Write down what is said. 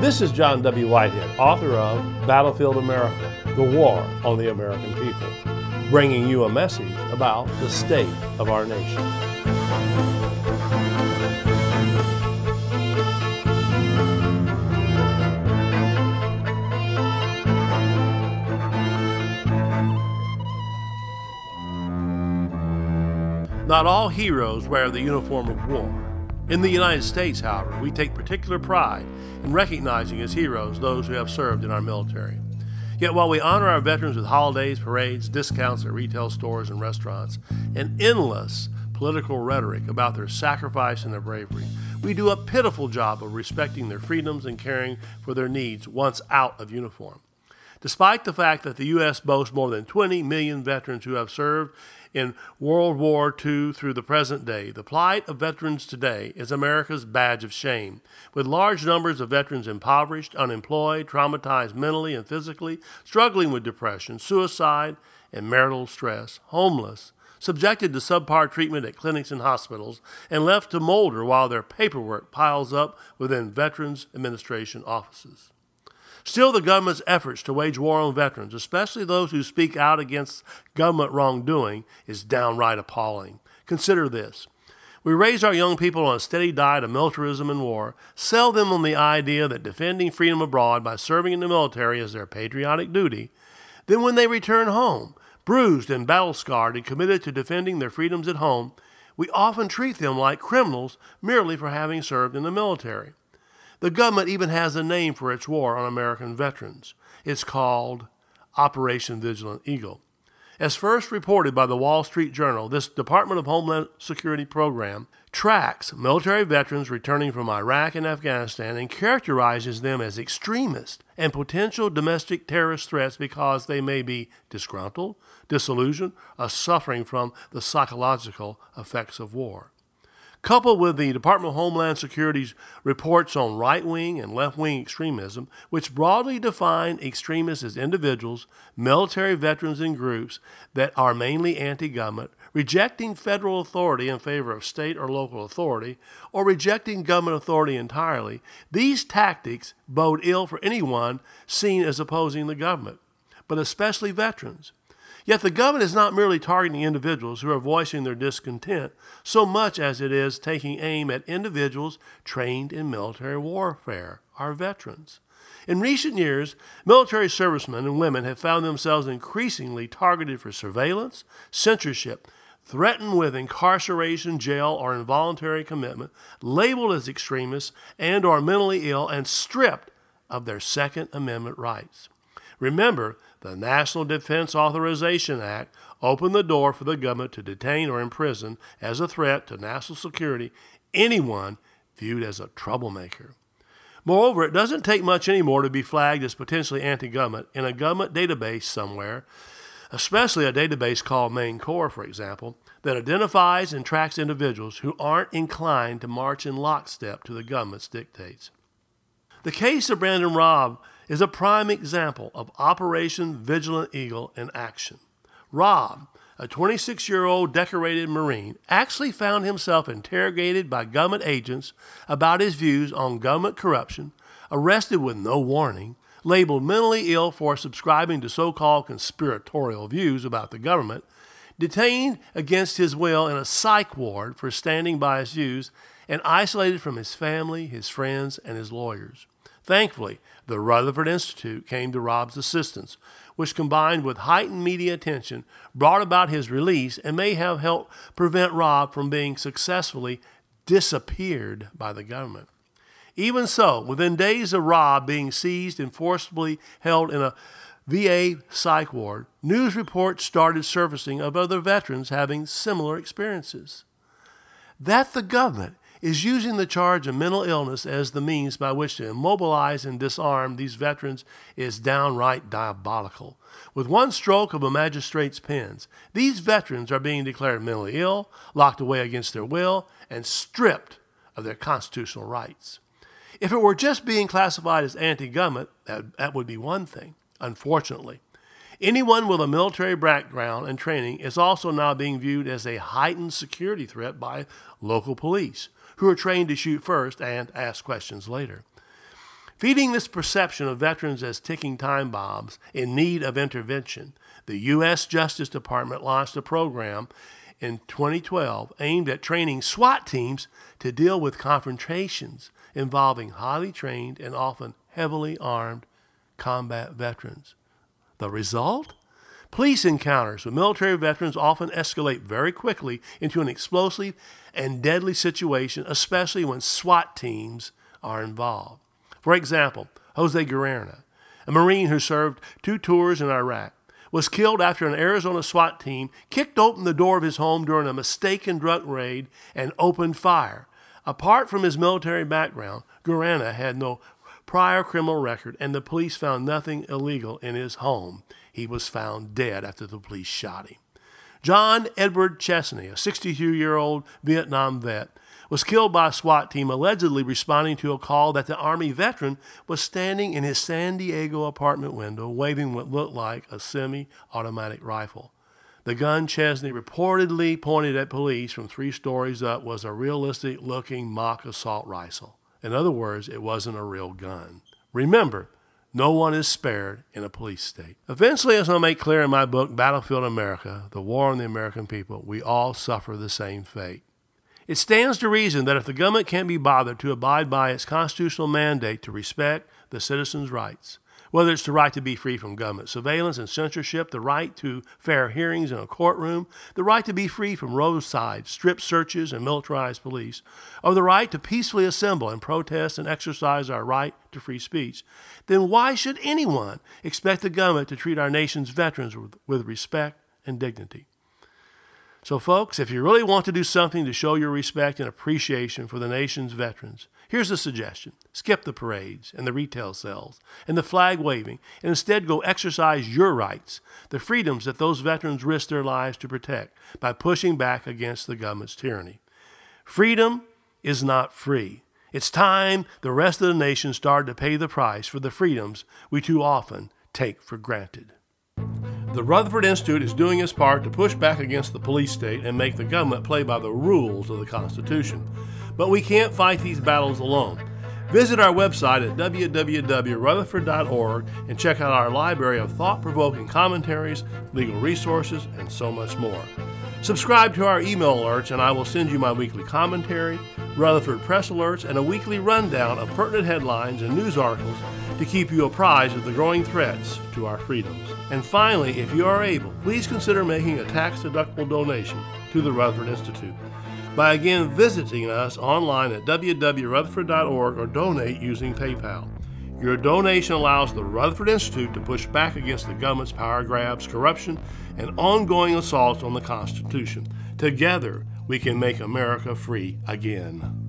This is John W. Whitehead, author of Battlefield America The War on the American People, bringing you a message about the state of our nation. Not all heroes wear the uniform of war. In the United States, however, we take particular pride in recognizing as heroes those who have served in our military. Yet while we honor our veterans with holidays, parades, discounts at retail stores and restaurants, and endless political rhetoric about their sacrifice and their bravery, we do a pitiful job of respecting their freedoms and caring for their needs once out of uniform. Despite the fact that the U.S. boasts more than 20 million veterans who have served in World War II through the present day, the plight of veterans today is America's badge of shame. With large numbers of veterans impoverished, unemployed, traumatized mentally and physically, struggling with depression, suicide, and marital stress, homeless, subjected to subpar treatment at clinics and hospitals, and left to molder while their paperwork piles up within Veterans Administration offices. Still, the government's efforts to wage war on veterans, especially those who speak out against government wrongdoing, is downright appalling. Consider this. We raise our young people on a steady diet of militarism and war, sell them on the idea that defending freedom abroad by serving in the military is their patriotic duty. Then, when they return home, bruised and battle scarred and committed to defending their freedoms at home, we often treat them like criminals merely for having served in the military. The government even has a name for its war on American veterans. It's called Operation Vigilant Eagle. As first reported by the Wall Street Journal, this Department of Homeland Security program tracks military veterans returning from Iraq and Afghanistan and characterizes them as extremists and potential domestic terrorist threats because they may be disgruntled, disillusioned, or suffering from the psychological effects of war coupled with the Department of Homeland Security's reports on right wing and left wing extremism, which broadly define extremists as individuals, military veterans, and groups that are mainly anti government, rejecting federal authority in favor of state or local authority, or rejecting government authority entirely, these tactics bode ill for anyone seen as opposing the government, but especially veterans. Yet the government is not merely targeting individuals who are voicing their discontent so much as it is taking aim at individuals trained in military warfare, our veterans. In recent years, military servicemen and women have found themselves increasingly targeted for surveillance, censorship, threatened with incarceration, jail, or involuntary commitment, labeled as extremists and or mentally ill, and stripped of their Second Amendment rights. Remember the National Defense Authorization Act opened the door for the government to detain or imprison as a threat to national security anyone viewed as a troublemaker. Moreover, it doesn't take much anymore to be flagged as potentially anti government in a government database somewhere, especially a database called Main MAINCOR, for example, that identifies and tracks individuals who aren't inclined to march in lockstep to the government's dictates. The case of Brandon Raub is a prime example of Operation Vigilant Eagle in action. Raub, a 26 year old decorated Marine, actually found himself interrogated by government agents about his views on government corruption, arrested with no warning, labeled mentally ill for subscribing to so called conspiratorial views about the government, detained against his will in a psych ward for standing by his views, and isolated from his family, his friends, and his lawyers. Thankfully, the Rutherford Institute came to Raub's assistance, which combined with heightened media attention brought about his release and may have helped prevent Raub from being successfully disappeared by the government. Even so, within days of Raub being seized and forcibly held in a VA psych ward, news reports started surfacing of other veterans having similar experiences. That the government is using the charge of mental illness as the means by which to immobilize and disarm these veterans is downright diabolical. With one stroke of a magistrate's pens, these veterans are being declared mentally ill, locked away against their will, and stripped of their constitutional rights. If it were just being classified as anti government, that, that would be one thing. Unfortunately, anyone with a military background and training is also now being viewed as a heightened security threat by local police who are trained to shoot first and ask questions later. Feeding this perception of veterans as ticking time bombs in need of intervention, the U.S. Justice Department launched a program in 2012 aimed at training SWAT teams to deal with confrontations involving highly trained and often heavily armed combat veterans. The result? Police encounters with military veterans often escalate very quickly into an explosive and deadly situation, especially when SWAT teams are involved. For example, Jose Guerena, a Marine who served two tours in Iraq, was killed after an Arizona SWAT team kicked open the door of his home during a mistaken drug raid and opened fire. Apart from his military background, Guerena had no prior criminal record, and the police found nothing illegal in his home. He was found dead after the police shot him. John Edward Chesney, a 62 year old Vietnam vet, was killed by a SWAT team allegedly responding to a call that the Army veteran was standing in his San Diego apartment window waving what looked like a semi automatic rifle. The gun Chesney reportedly pointed at police from three stories up was a realistic looking mock assault rifle. In other words, it wasn't a real gun. Remember, no one is spared in a police state. Eventually, as I make clear in my book, Battlefield America The War on the American People, we all suffer the same fate. It stands to reason that if the government can't be bothered to abide by its constitutional mandate to respect the citizens' rights, whether it's the right to be free from government surveillance and censorship, the right to fair hearings in a courtroom, the right to be free from roadside strip searches and militarized police, or the right to peacefully assemble and protest and exercise our right to free speech, then why should anyone expect the government to treat our nation's veterans with, with respect and dignity? So, folks, if you really want to do something to show your respect and appreciation for the nation's veterans, here's a suggestion skip the parades and the retail sales and the flag waving, and instead go exercise your rights, the freedoms that those veterans risk their lives to protect by pushing back against the government's tyranny. Freedom is not free. It's time the rest of the nation started to pay the price for the freedoms we too often take for granted. The Rutherford Institute is doing its part to push back against the police state and make the government play by the rules of the Constitution. But we can't fight these battles alone. Visit our website at www.rutherford.org and check out our library of thought provoking commentaries, legal resources, and so much more. Subscribe to our email alerts, and I will send you my weekly commentary, Rutherford Press alerts, and a weekly rundown of pertinent headlines and news articles to keep you apprised of the growing threats to our freedoms. And finally, if you are able, please consider making a tax deductible donation to the Rutherford Institute by again visiting us online at www.rutherford.org or donate using PayPal. Your donation allows the Rutherford Institute to push back against the government's power grabs, corruption, and ongoing assaults on the Constitution. Together, we can make America free again.